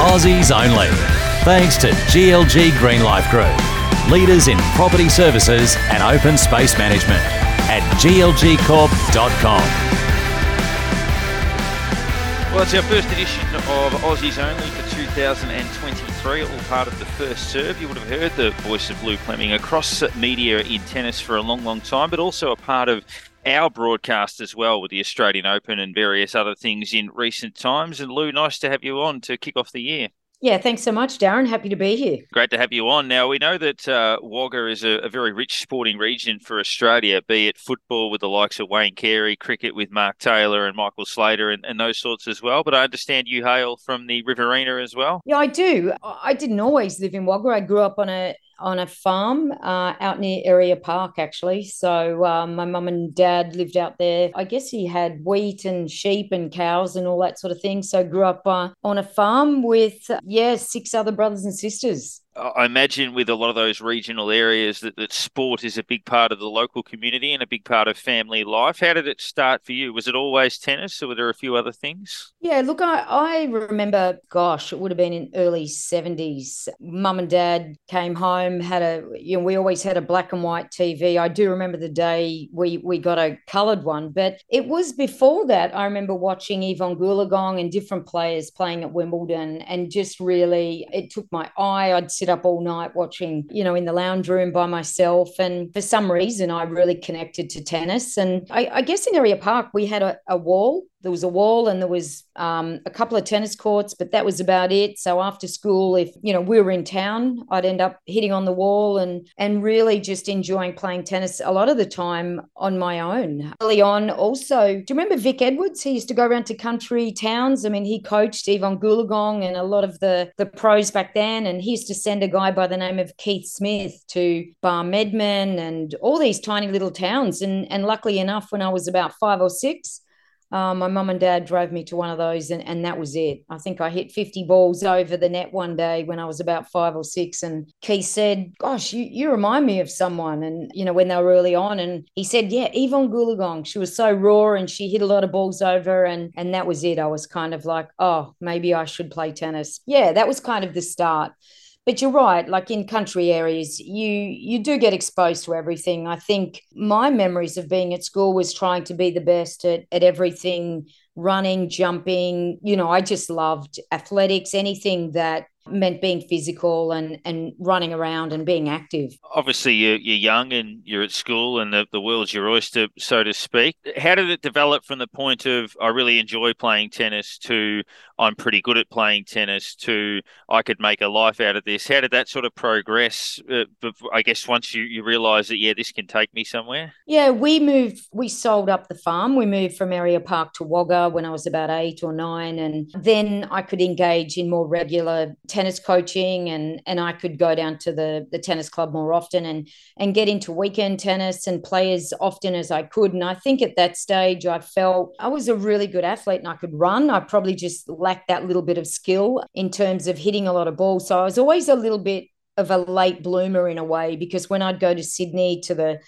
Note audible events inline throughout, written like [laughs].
Aussies only. Thanks to GLG Green Life Group, leaders in property services and open space management at glgcorp.com. Well, it's our first edition of Aussies Only for 2023, all part of the first serve. You would have heard the voice of Lou Pleming across media in tennis for a long, long time, but also a part of our broadcast as well with the Australian Open and various other things in recent times. And Lou, nice to have you on to kick off the year. Yeah, thanks so much, Darren. Happy to be here. Great to have you on. Now, we know that uh, Wagga is a, a, very rich sporting region for Australia, be it football with the likes of Wayne Carey, cricket with Mark Taylor and Michael Slater, and, and those sorts as well. But I understand you hail from the Riverina as well. Yeah, I do. I didn't always live in Wagga. I grew up on a on a farm uh, out near Ariah Park, actually. So um, my mum and dad lived out there. I guess he had wheat and sheep and cows and all that sort of thing. So grew up uh, on a farm with, yeah, six other brothers and sisters. I imagine with a lot of those regional areas that, that sport is a big part of the local community and a big part of family life. How did it start for you? Was it always tennis or were there a few other things? Yeah, look, I, I remember, gosh, it would have been in early 70s. Mum and dad came home, had a, you know, we always had a black and white TV. I do remember the day we, we got a coloured one, but it was before that. I remember watching Evonne Goolagong and different players playing at Wimbledon and just really, it took my eye. I'd sit up all night watching, you know, in the lounge room by myself. And for some reason, I really connected to tennis. And I, I guess in Ariah Park, we had a, a wall there was a wall and there was um, a couple of tennis courts, but that was about it. So after school, if you know we were in town, I'd end up hitting on the wall and and really just enjoying playing tennis a lot of the time on my own. Early on, also, do you remember Vic Edwards? He used to go around to country towns. I mean, he coached Evonne Goolagong and a lot of the the pros back then, and he used to send a guy by the name of Keith Smith to Barmedman and all these tiny little towns. And and luckily enough, when I was about five or six. Um, my mum and dad drove me to one of those, and, and that was it. I think I hit 50 balls over the net one day when I was about five or six. And Keith said, Gosh, you, you remind me of someone. And, you know, when they were early on, and he said, Yeah, Evonne Goolagong. She was so raw and she hit a lot of balls over. And, and that was it. I was kind of like, Oh, maybe I should play tennis. Yeah, that was kind of the start but you're right like in country areas you you do get exposed to everything. I think my memories of being at school was trying to be the best at, at everything running jumping you know i just loved athletics anything that meant being physical and and running around and being active. Obviously, you're, you're young and you're at school, and the, the world's your oyster, so to speak. How did it develop from the point of I really enjoy playing tennis to I'm pretty good at playing tennis to I could make a life out of this? How did that sort of progress? Uh, I guess once you, you realise that, yeah, this can take me somewhere? Yeah, we moved, we sold up the farm. We moved from Ariah Park to Wagga when I was about eight or nine. And then I could engage in more regular tennis coaching and and I could go down to the the tennis club more often and and get into weekend tennis and play as often as I could and I think at that stage I felt I was a really good athlete and I could run I probably just lacked that little bit of skill in terms of hitting a lot of balls so I was always a little bit of a late bloomer in a way because when I'd go to Sydney to the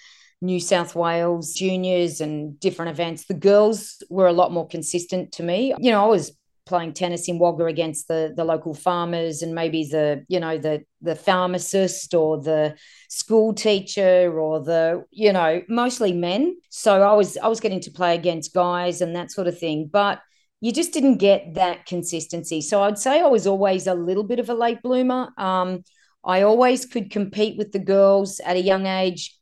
New South Wales juniors and different events. The girls were a lot more consistent to me. You know, I was playing tennis in Wagga against the the local farmers and maybe the you know the the pharmacist or the school teacher or the you know mostly men. So I was I was getting to play against guys and that sort of thing but you just didn't get that consistency. So I'd say I was always a little bit of a late bloomer. Um, I always could compete with the girls at a young age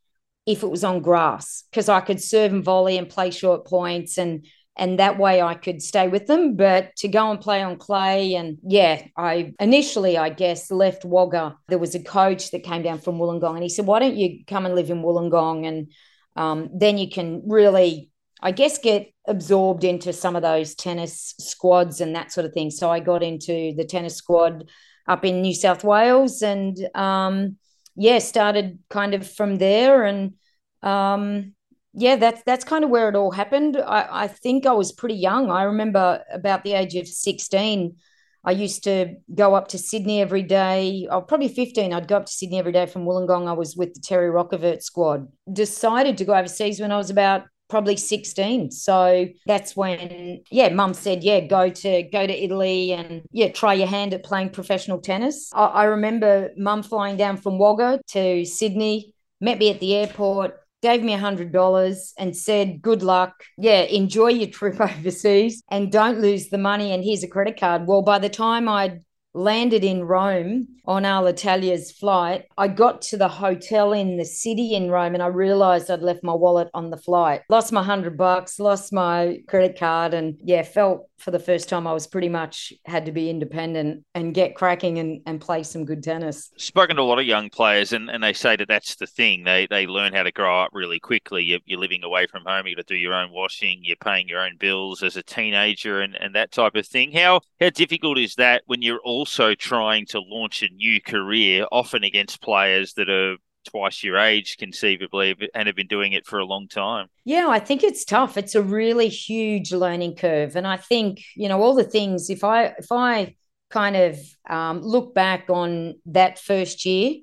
if it was on grass because I could serve and volley and play short points and and that way I could stay with them. But to go and play on clay, and yeah, I initially, I guess, left Wagga. There was a coach that came down from Wollongong, and he said, "Why don't you come and live in Wollongong, and um, then you can really." I guess get absorbed into some of those tennis squads and that sort of thing. So I got into the tennis squad up in New South Wales and um, yeah, started kind of from there and um, yeah, that's that's kind of where it all happened. I, I think I was pretty young. I remember about the age of 16, I used to go up to Sydney every day. Oh, probably 15. I'd go up to Sydney every day from Wollongong. I was with the Terry Rocavert squad. Decided to go overseas when I was about probably 16. So that's when, yeah, mum said, yeah, go to go to Italy and yeah, try your hand at playing professional tennis. I, I remember mum flying down from Wagga to Sydney, met me at the airport, gave me a hundred dollars and said, good luck. Yeah, enjoy your trip [laughs] overseas and don't lose the money. And here's a credit card. Well, by the time I'd landed in Rome on Alitalia's flight. I got to the hotel in the city in Rome and I realized I'd left my wallet on the flight. Lost my hundred bucks, lost my credit card, and yeah, felt for the first time I was pretty much had to be independent and get cracking and, and play some good tennis. Spoken to a lot of young players, and, and they say that that's the thing. They they learn how to grow up really quickly. You're, you're living away from home. You got to do your own washing. You're paying your own bills as a teenager, and, and that type of thing. How how difficult is that when you're also trying to launch a new career, often against players that are twice your age conceivably and have been doing it for a long time. Yeah i think it's tough. It's a really huge learning curve. And i think you know all the things if i if i kind of um, look back on that first year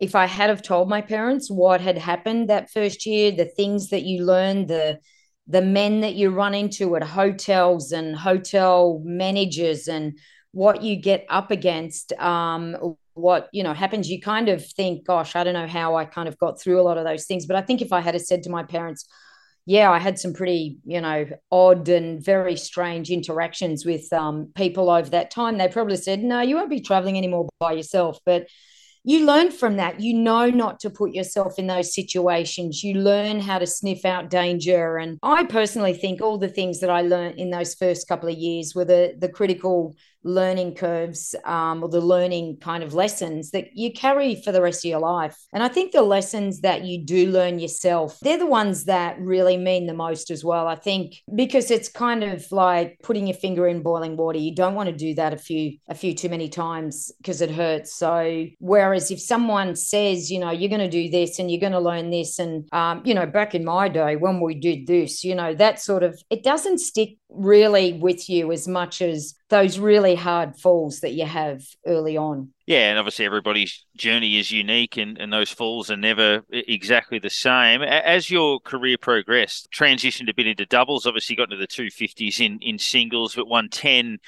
if i had have told my parents what had happened that first year the things that you learned the the men that you run into at hotels and hotel managers and what you get up against um, what you know happens you kind of think gosh i don't know how i kind of got through a lot of those things but i think if i had said to my parents yeah i had some pretty you know odd and very strange interactions with um, people over that time they probably said no you won't be traveling anymore by yourself but you learn from that. You know not to put yourself in those situations. You learn how to sniff out danger. And I personally think all the things that I learned in those first couple of years were the, the critical learning curves um, or the learning kind of lessons that you carry for the rest of your life. And I think the lessons that you do learn yourself, they're the ones that really mean the most as well. I think because it's kind of like putting your finger in boiling water. You don't want to do that a few a few too many times because it hurts. So whereas if someone says, you know, you're going to do this and you're going to learn this, and um, you know, back in my day when we did this, you know, that sort of it doesn't stick really with you as much as those really hard falls that you have early on. Yeah, and obviously everybody's journey is unique and, and those falls are never exactly the same. As your career progressed, transitioned a bit into doubles, obviously got into the 250s in, in singles, but won 10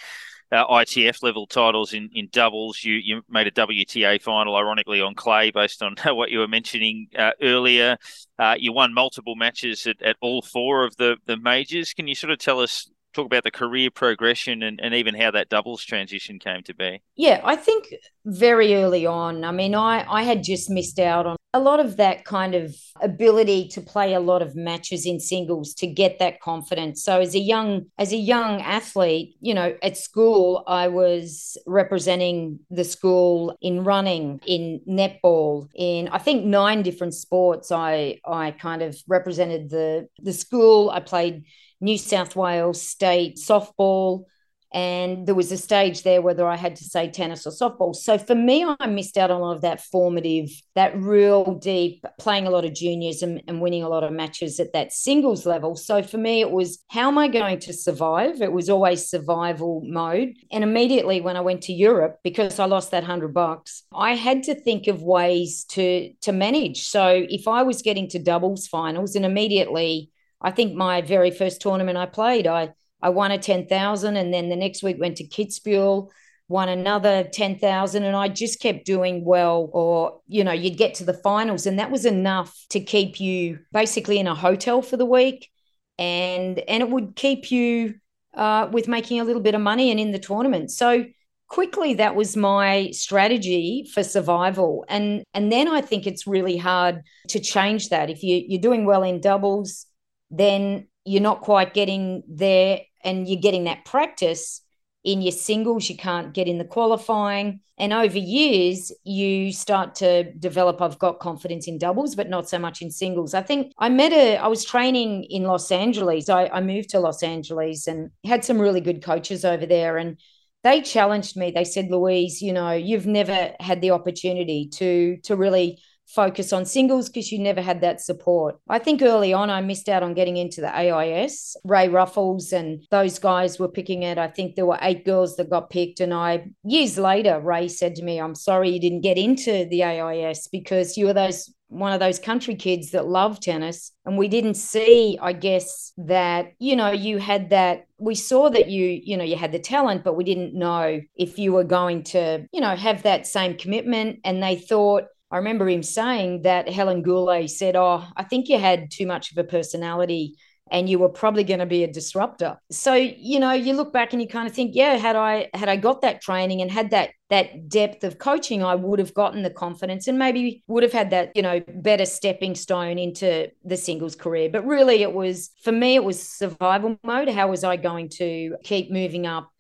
uh, ITF level titles in, in doubles. You you made a WTA final, ironically, on clay, based on [laughs] what you were mentioning uh, earlier. Uh, you won multiple matches at, at all four of the, the majors. Can you sort of tell us talk about the career progression and, and even how that doubles transition came to be? Yeah, I think very early on, I mean, I, I had just missed out on a lot of that kind of ability to play a lot of matches in singles to get that confidence. So as a young as a young athlete, you know, at school I was representing the school in running, in netball, in I think nine different sports I I kind of represented the the school. I played New South Wales State softball. And there was a stage there whether I had to say tennis or softball. So for me, I missed out on a lot of that formative, that real deep, playing a lot of juniors and, and winning a lot of matches at that singles level. So for me, it was how am I going to survive? It was always survival mode. And immediately when I went to Europe, because I lost that hundred bucks, I had to think of ways to to manage. So if I was getting to doubles finals and immediately I think my very first tournament I played, I I won a ten thousand, and then the next week went to Kitzbühel, won another ten thousand, and I just kept doing well. Or you know, you'd get to the finals, and that was enough to keep you basically in a hotel for the week, and and it would keep you uh, with making a little bit of money and in the tournament. So quickly that was my strategy for survival and and then i think it's really hard to change that if you you're doing well in doubles then you're not quite getting there and you're getting that practice in your singles you can't get in the qualifying. And over years you start to develop i've got confidence in doubles but not so much in singles. I think i met a i was training in los angeles. I, I moved to los angeles and had some really good coaches over there and they challenged me. They said louise you know you've never had the opportunity to to really focus on singles because you never had that support. I think early on I missed out on getting into the AIS. Ray Ruffles and those guys were picking it. I think there were eight girls that got picked. And I, years later, Ray said to me, I'm sorry you didn't get into the AIS because you were those one of those country kids that love tennis. And we didn't see, I guess, that, you know, you had that we saw that you you know you had the talent but we didn't know if you were going to you know have that same commitment and they thought I remember him saying that Helen Goulet said, Oh, I think you had too much of a personality and you were probably going to be a disruptor. So, you know, you look back and you kind of think, yeah, had I had I got that training and had that that depth of coaching, I would have gotten the confidence and maybe would have had that, you know, better stepping stone into the singles career. But really it was for me it was survival mode. How was I going to keep moving up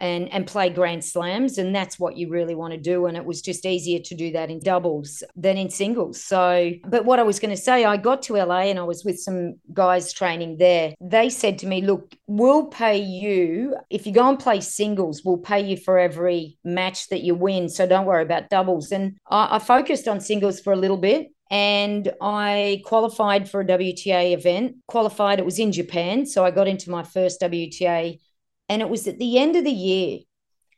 and and play grand slams and that's what you really want to do and it was just easier to do that in doubles than in singles so but what i was going to say i got to la and i was with some guys training there they said to me look we'll pay you if you go and play singles we'll pay you for every match that you win so don't worry about doubles and i, I focused on singles for a little bit and I qualified for a WTA event. Qualified, it was in Japan. So I got into my first WTA and it was at the end of the year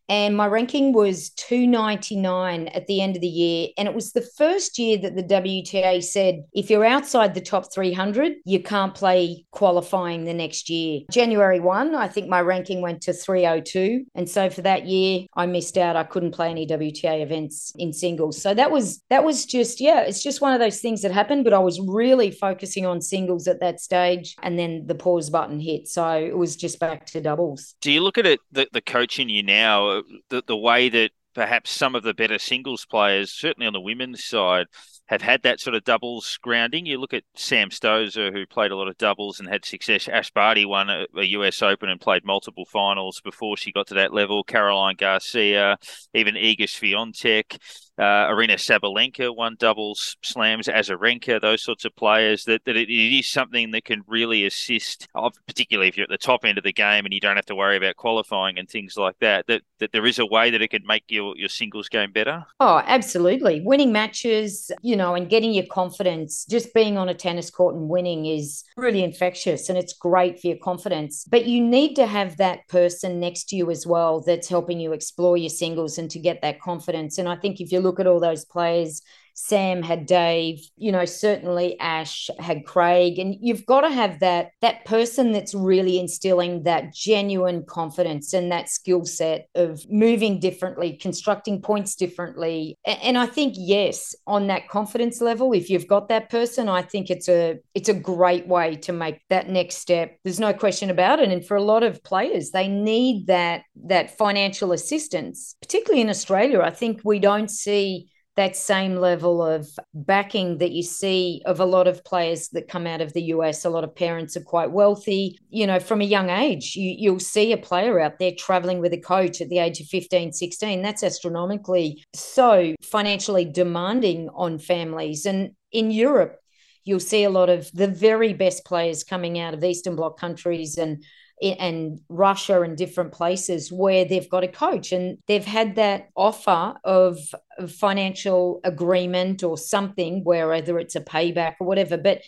and my ranking was 299 at the end of the year. And it was the first year that the WTA said if you're outside the top 300, you can't play qualifying the next year. January 1, I think my ranking went to 302. And so for that year, I missed out. I couldn't play any WTA events in singles. So that was, that was just, yeah, it's just one of those things that happened. But I was really focusing on singles at that stage. And then the pause button hit. So it was just back to doubles. Do you look at it, the, the coaching you now? The, the way that perhaps some of the better singles players, certainly on the women's side, have had that sort of doubles grounding. You look at Sam Stosur, who played a lot of doubles and had success. Ash Barty won a, a, US Open and played multiple finals before she got to that level. Caroline Garcia, even Iga Swiatek. Uh, Aryna Sabalenka won doubles slams, Azarenka, those sorts of players. That, that it, it is something that can really assist, particularly if you're at the top end of the game and you don't have to worry about qualifying and things like that. That that there is a way that it can make your your singles game better. Oh, absolutely! Winning matches, you know, and getting your confidence. Just being on a tennis court and winning is really infectious, and it's great for your confidence. But you need to have that person next to you as well that's helping you explore your singles and to get that confidence. And I think if you look at all those players Sam had Dave, you know, certainly Ash had Craig. And you've got to have that that person that's really instilling that genuine confidence and that skill set of moving differently, constructing points differently. And I think, yes, on that confidence level, if you've got that person, I think it's a it's a great way to make that next step. There's no question about it. And for a lot of players, they need that that financial assistance, particularly in Australia. I think we don't see that same level of backing that you see of a lot of players that come out of the US. A lot of parents are quite wealthy. You know, from a young age, you, you'll see a player out there traveling with a coach at the age of 15, 16. That's astronomically so financially demanding on families. And in Europe, you'll see a lot of the very best players coming out of Eastern Bloc countries and and Russia and different places where they've got a coach and they've had that offer of financial agreement or something where either it's a payback or whatever but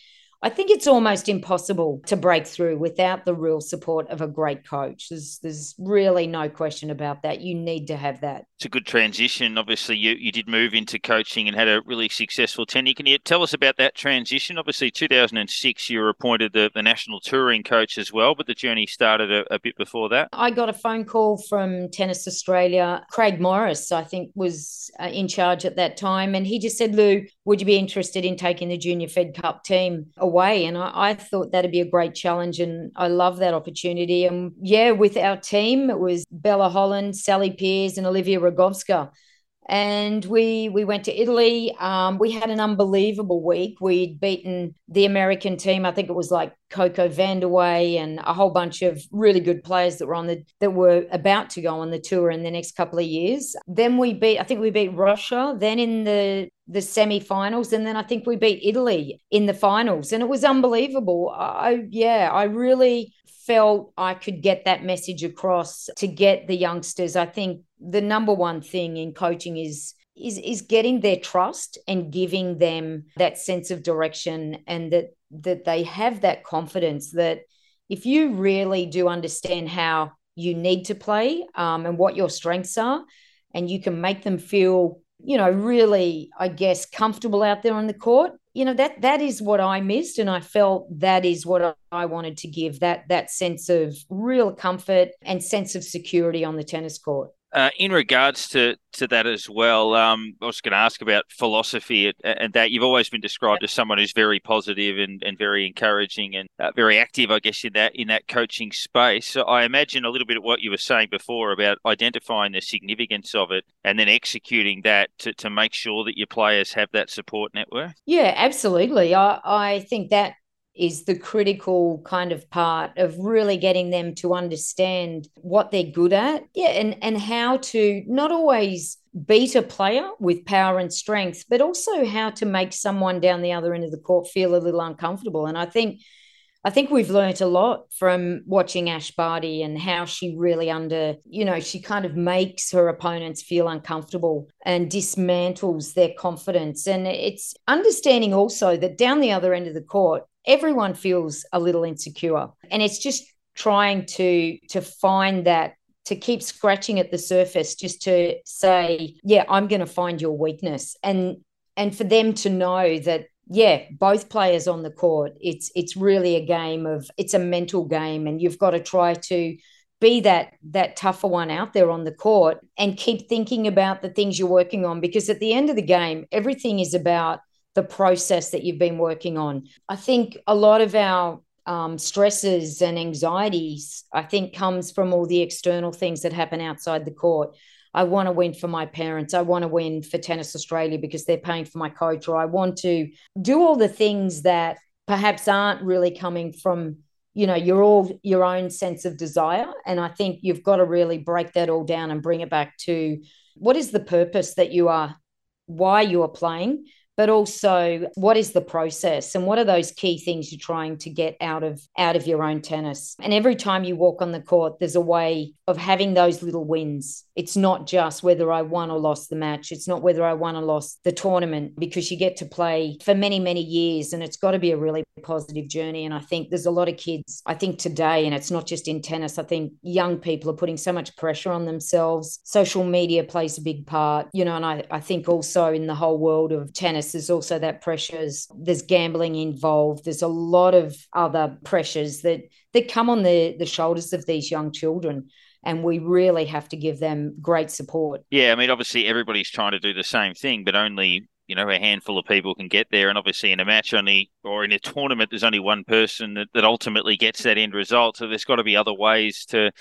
I think it's almost impossible to break through without the real support of a great coach. There's there's really no question about that. You need to have that. It's a good transition. Obviously, you, you did move into coaching and had a really successful tenure. Can you tell us about that transition? Obviously, 2006, you were appointed the, the national touring coach as well, but the journey started a, a bit before that. I got a phone call from Tennis Australia. Craig Morris, I think, was uh, in charge at that time, and he just said, "Lou, would you be interested in taking the Junior Fed Cup team away? And I, I, thought that'd be a great challenge. And I love that opportunity. And yeah, with our team, it was Bella Holland, Sally Peers, and Olivia Rogowska and we we went to Italy. Um, we had an unbelievable week. We'd beaten the American team. I think it was like Coco Vandeweghe and a whole bunch of really good players that were on the that were about to go on the tour in the next couple of years. Then we beat. I think we beat Russia. Then in the the semi-finals and then I think we beat Italy in the finals and it was unbelievable. I yeah, I really felt I could get that message across to get the youngsters. I think the number one thing in coaching is is is getting their trust and giving them that sense of direction and that that they have that confidence that if you really do understand how you need to play um, and what your strengths are and you can make them feel you know really i guess comfortable out there on the court you know that that is what I missed, and I felt that is what I wanted to give that that sense of real comfort and sense of security on the tennis court. Uh, in regards to, to that as well, um, I was going to ask about philosophy and, that you've always been described as someone who's very positive and, and very encouraging and uh, very active, I guess, in that in that coaching space. So I imagine a little bit of what you were saying before about identifying the significance of it and then executing that to, to make sure that your players have that support network. Yeah, absolutely. I, I think that is the critical kind of part of really getting them to understand what they're good at. Yeah and and how to not always beat a player with power and strength but also how to make someone down the other end of the court feel a little uncomfortable. And i think I think we've learnt a lot from watching Ash Barty and how she really under, you know, she kind of makes her opponents feel uncomfortable and dismantles their confidence. And it's understanding also that down the other end of the court, everyone feels a little insecure and it's just trying to to find that to keep scratching at the surface just to say yeah i'm going to find your weakness and and for them to know that yeah both players on the court it's it's really a game of it's a mental game and you've got to try to be that that tougher one out there on the court and keep thinking about the things you're working on because at the end of the game everything is about the process that you've been working on. I think a lot of our um, stresses and anxieties, I think, comes from all the external things that happen outside the court. I want to win for my parents. I want to win for Tennis Australia because they're paying for my coach, or I want to do all the things that perhaps aren't really coming from you know your all your own sense of desire and i think you've got to really break that all down and bring it back to what is the purpose that you are why you are playing but also what is the process? And what are those key things you're trying to get out of out of your own tennis? And every time you walk on the court there's a way of having those little wins. It's not just whether i won or lost the match. It's not whether i won or lost the tournament because you get to play for many many years and it's got to be a really positive journey. And i think there's a lot of kids i think today and it's not just in tennis i think young people are putting so much pressure on themselves. Social media plays a big part you know and i, I think also in the whole world of tennis there's also that pressures. There's gambling involved. There's a lot of other pressures that that come on the the shoulders of these young children and we really have to give them great support. Yeah, I mean, obviously everybody's trying to do the same thing, but only you know a handful of people can get there, and obviously in a match only or in a tournament, there's only one person that, that ultimately gets that end result. So there's got to be other ways to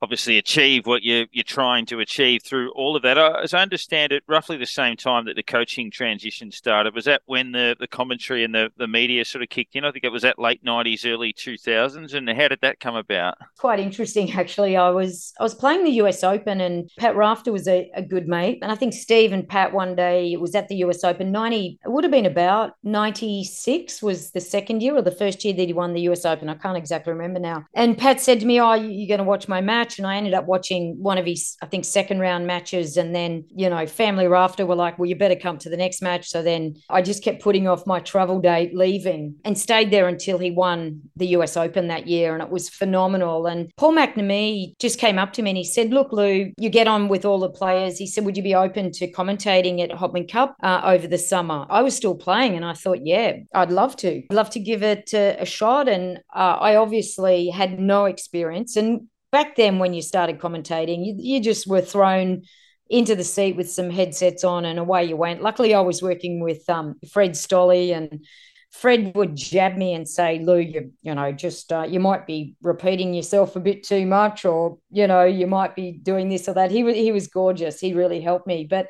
obviously achieve what you're, you're trying to achieve through all of that. As I understand it, roughly the same time that the coaching transition started, was that when the, the commentary and the, the media sort of kicked in? I think it was that late 90s, early 2000s. And how did that come about? Quite interesting, actually. I was I was playing the US Open and Pat Rafter was a, a good mate. And I think Steve and Pat one day, it was at the US Open, 90, it would have been about 96 was the second year or the first year that he won the US Open. I can't exactly remember now. And Pat said to me, oh, you're going to watch my match? Match and I ended up watching one of his, I think, second round matches. And then, you know, family rafter were like, well, you better come to the next match. So then I just kept putting off my travel date, leaving and stayed there until he won the US Open that year. And it was phenomenal. And Paul McNamee just came up to me and he said, look, Lou, you get on with all the players. He said, would you be open to commentating at Hopman Cup uh, over the summer? I was still playing and I thought, yeah, I'd love to. I'd love to give it a, a shot. And uh, I obviously had no experience. And back then when you started commentating, you, you just were thrown into the seat with some headsets on and away you went. Luckily, I was working with um, Fred Stolle and Fred would jab me and say, Lou, you, you know, just uh, you might be repeating yourself a bit too much, or you know, you might be doing this or that. He was he was gorgeous. He really helped me. But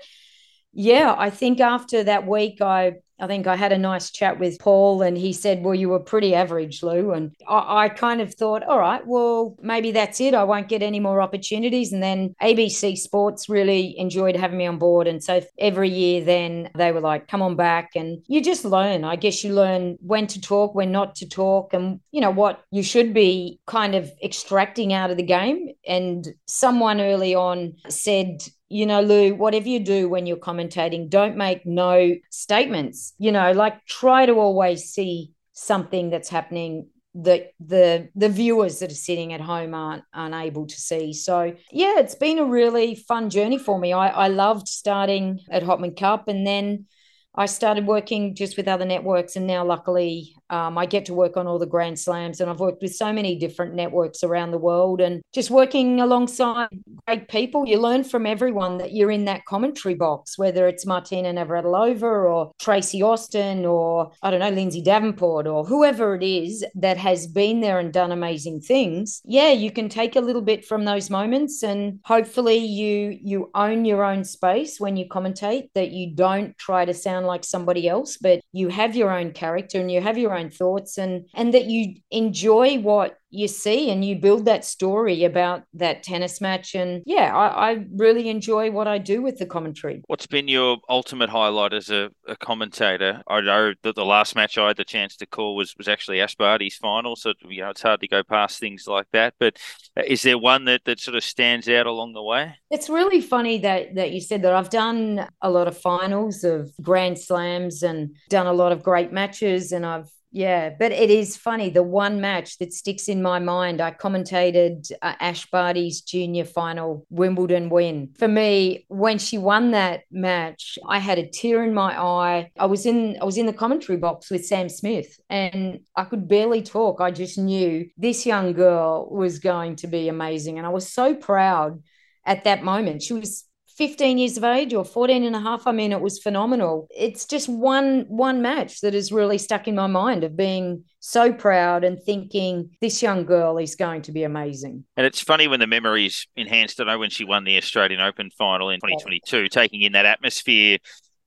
yeah, I think after that week, I I think I had a nice chat with Paul, and he said, Well, you were pretty average, Lou. And I, I, kind of thought, All right, well, maybe that's it. I won't get any more opportunities. And then ABC Sports really enjoyed having me on board. And so every year, then they were like, Come on back. And you just learn. I guess you learn when to talk, when not to talk, and, you know, what you should be kind of extracting out of the game. And someone early on said, you know, Lou, whatever you do when you're commentating, don't make no statements. You know, like try to always see something that's happening that the the viewers that are sitting at home aren't unable to see. So yeah, it's been a really fun journey for me. I, I loved starting at Hopman Cup and then I started working just with other networks, and now luckily um, I get to work on all the Grand Slams, and I've worked with so many different networks around the world, and just working alongside great people. You learn from everyone that you're in that commentary box, whether it's Martina Navratilova or Tracy Austin or I don't know Lindsay Davenport or whoever it is that has been there and done amazing things. Yeah, you can take a little bit from those moments, and hopefully you you own your own space when you commentate. That you don't try to sound like somebody else, but you have your own character and you have your own thoughts and and that you enjoy what you see and you build that story about that tennis match. And yeah I, I, really enjoy what i do with the commentary. What's been your ultimate highlight as a, a, commentator? I know that the last match i had the chance to call was was actually ash final so you know it's hard to go past things like that. But uh, is there one that that sort of stands out along the way? It's really funny that that you said that. I've done a lot of finals of grand slams and done a lot of great matches and i've yeah, but it is funny. The one match that sticks in my mind, I commentated uh, Ash Barty's junior final Wimbledon win. For me, when she won that match, I had a tear in my eye. I was in I was in the commentary box with Sam Smith and I could barely talk. I just knew this young girl was going to be amazing and I was so proud at that moment. She was 15 years of age or 14 and a half i mean it was phenomenal it's just one one match that has really stuck in my mind of being so proud and thinking this young girl is going to be amazing and it's funny when the memories enhanced i know when she won the australian open final in 2022 taking in that atmosphere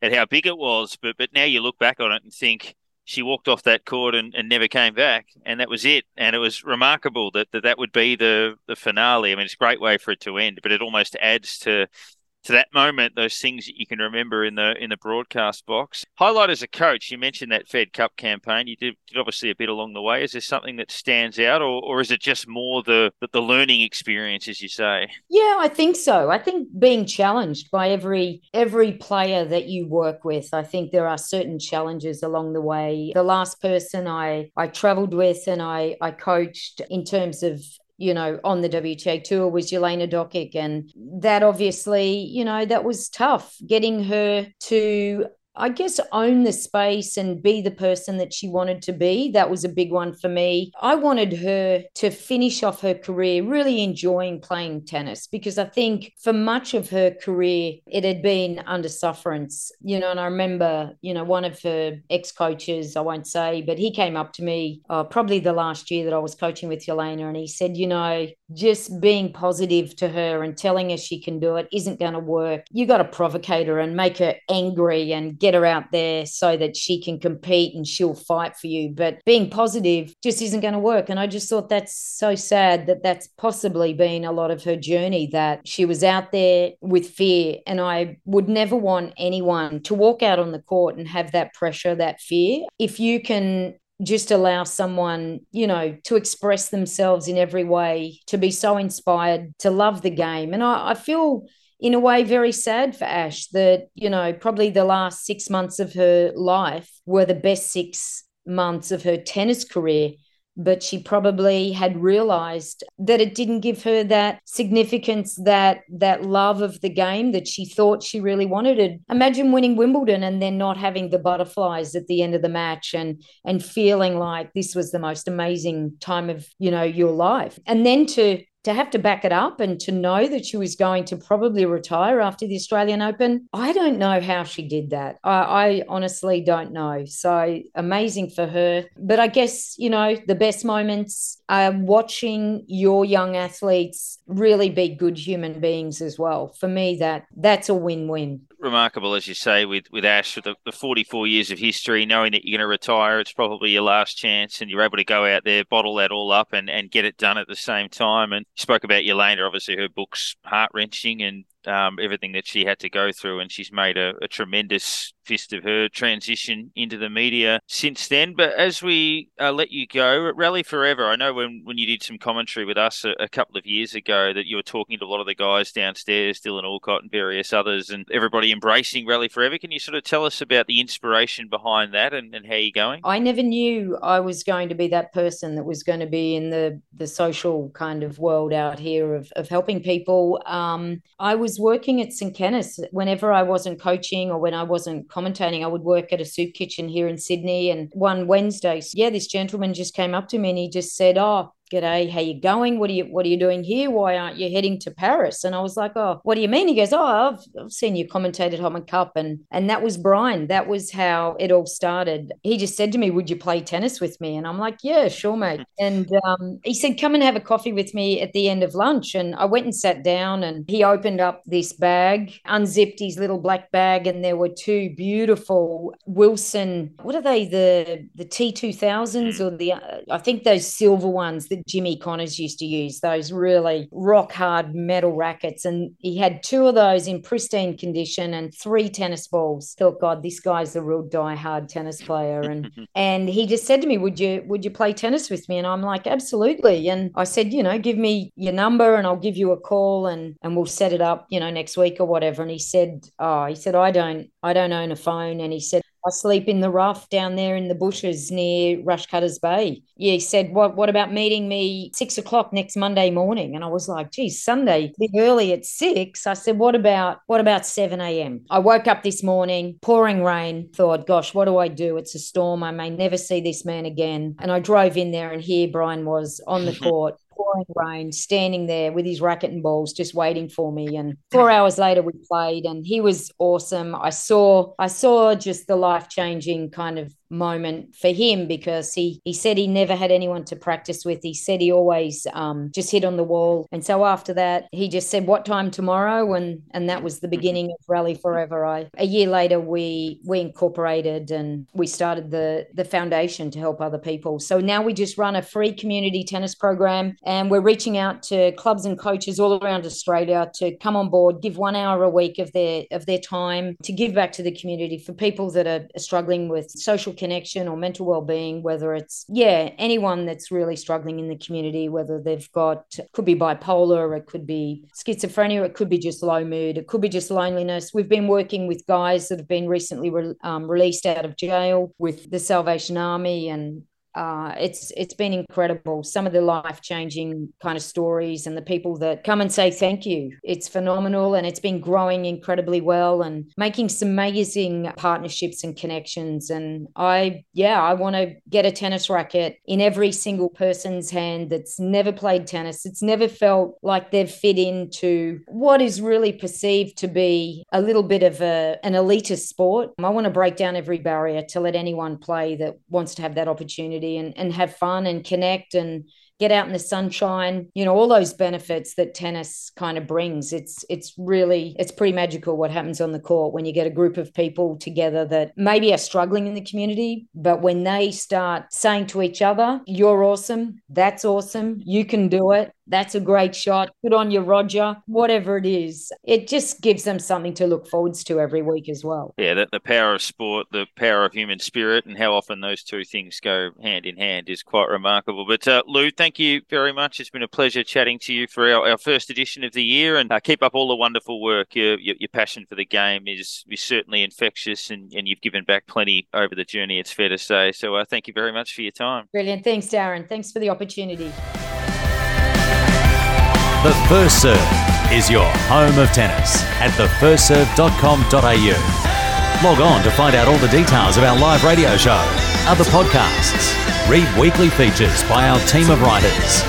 and how big it was but but now you look back on it and think she walked off that court and, and never came back, and that was it. And it was remarkable that, that that would be the the finale. I mean, it's a great way for it to end, but it almost adds to to that moment, those things that you can remember in the in the broadcast box. Highlight as a coach, you mentioned that Fed Cup campaign. You did, did obviously a bit along the way. Is there something that stands out, or, or is it just more the, the learning experience, as you say? Yeah, I think so. I think being challenged by every every player that you work with. I think there are certain challenges along the way. The last person I I travelled with and I I coached in terms of you know, on the WTA tour was Jelena Dokic. And that obviously, you know, that was tough getting her to I guess, own the space and be the person that she wanted to be. That was a big one for me. I wanted her to finish off her career really enjoying playing tennis because I think for much of her career, it had been under sufferance. You know, and I remember, you know, one of her ex coaches, I won't say, but he came up to me uh, probably the last year that I was coaching with Jelena and he said, you know, just being positive to her and telling her she can do it isn't going to work. You got to provocate her and make her angry and get her out there so that she can compete and she'll fight for you. But being positive just isn't going to work. And I just thought that's so sad that that's possibly been a lot of her journey that she was out there with fear. And I would never want anyone to walk out on the court and have that pressure, that fear. If you can just allow someone, you know, to express themselves in every way, to be so inspired, to love the game. And I, I, feel, in a way, very sad for Ash that, you know, probably the last six months of her life were the best six months of her tennis career but she probably had realized that it didn't give her that significance that that love of the game that she thought she really wanted. It imagine winning wimbledon and then not having the butterflies at the end of the match and and feeling like this was the most amazing time of you know your life. And then to to have to back it up and to know that she was going to probably retire after the Australian Open, I don't know how she did that. I, I, honestly don't know. So amazing for her. But I guess, you know, the best moments are watching your young athletes really be good human beings as well. For me, that that's a win-win remarkable, as you say, with with Ash, with the, the 44 years of history, knowing that you're going to retire, it's probably your last chance, and you're able to go out there, bottle that all up, and, and get it done at the same time. And spoke about Jelena, obviously her book's heart wrenching, and um, everything that she had to go through, and she's made a, a, tremendous fist of her transition into the media since then. But as we uh, let you go, Rally Forever, I know when, when you did some commentary with us a, a, couple of years ago that you were talking to a lot of the guys downstairs, Dylan Alcott and various others, and everybody embracing Rally Forever. Can you sort of tell us about the inspiration behind that and, and how you're going? I never knew I was going to be that person that was going to be in the, the social kind of world out here of, of helping people. Um, I was was working at St. Whenever I wasn't coaching or when I wasn't commentating, I would work at a soup kitchen here in Sydney. And one Wednesday, yeah, this gentleman just came up to me and he just said, Oh, G'day, how you going? What are you what are you doing here? Why aren't you heading to Paris? And I was like, Oh, what do you mean? He goes, Oh, I've, I've seen you commentated Hopman Cup. And and that was Brian. That was how it all started. He just said to me, Would you play tennis with me? And I'm like, Yeah, sure, mate. [laughs] And um, he said, Come and have a coffee with me at the end of lunch. And I went and sat down and he opened up this bag, unzipped his little black bag, and there were two beautiful Wilson, what are they, the the T two thousands or the uh, I think those silver ones that Jimmy Connors used to use, those really rock hard metal rackets. And he had two of those in pristine condition and three tennis balls. Thought, God, this guy's a real die-hard tennis player. And [laughs] and he just said to me, Would you would you play tennis with me? And I'm like, Absolutely. And I said, you know, give me your number and I'll give you a call and and we'll set it up, you know, next week or whatever. And he said, Oh, he said, I don't I don't own a phone. And he said, I sleep in the rough down there in the bushes near Rushcutters Bay. Yeah, he said, What what about meeting me six o'clock next Monday morning? And I was like, geez, Sunday, early at six. I said, What about what about 7 a.m.? I woke up this morning, pouring rain, thought, gosh, what do I do? It's a storm. I may never see this man again. And I drove in there and here Brian was on the [laughs] court pouring rain, standing there with his racket and balls, just waiting for me. And [laughs] four hours later, we played, and he was awesome. I saw, I saw just the life changing kind of moment for him because he he said he never had anyone to practice with. He said he always um, just hit on the wall. And so after that, he just said, "What time tomorrow?" and and that was the beginning of Rally Forever. I a year later we we incorporated and we started the the foundation to help other people. So now we just run a free community tennis program and we're reaching out to clubs and coaches all around Australia to come on board, give one hour a week of their of their time to give back to the community for people that are struggling with social connection or mental well-being whether it's yeah anyone that's really struggling in the community whether they've got could be bipolar it could be schizophrenia it could be just low mood it could be just loneliness. We've been working with guys that have been recently re- um, released out of jail with the salvation army and uh, it's it's been incredible. Some of the life changing kind of stories and the people that come and say thank you. It's phenomenal, and it's been growing incredibly well and making some amazing partnerships and connections. And I, yeah, I want to get a tennis racket in every single person's hand that's never played tennis. It's never felt like they've fit into what is really perceived to be a little bit of a an elitist sport. I want to break down every barrier to let anyone play that wants to have that opportunity community and, and have fun and connect and get out in the sunshine you know all those benefits that tennis kind of brings. It's it's really it's pretty magical what happens on the court when you get a group of people together that maybe are struggling in the community but when they start saying to each other you're awesome that's awesome you can do it that's a great shot. Good on you, Roger. Whatever it is, it just gives them something to look forwards to every week as well. Yeah, the, the power of sport, the power of human spirit, and how often those two things go hand in hand is quite remarkable. But uh, Lou, thank you very much. It's been a pleasure chatting to you for our, our first edition of the year, and uh, keep up all the wonderful work. Your, your, your passion for the game is, is certainly infectious, and, and you've given back plenty over the journey. It's fair to say. So uh, thank you very much for your time. Brilliant. Thanks, Darren. Thanks for the opportunity. The First Serve is your home of tennis at thefirstserve.com.au. Log on to find out all the details of our live radio show, other podcasts, read weekly features by our team of writers,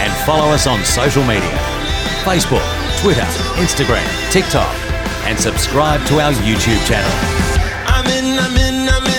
and follow us on social media Facebook, Twitter, Instagram, TikTok, and subscribe to our YouTube channel. I'm in, I'm in, I'm in,